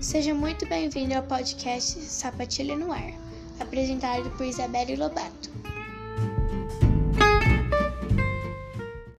Seja muito bem-vindo ao podcast Sapatilha no Ar, apresentado por Isabelle Lobato.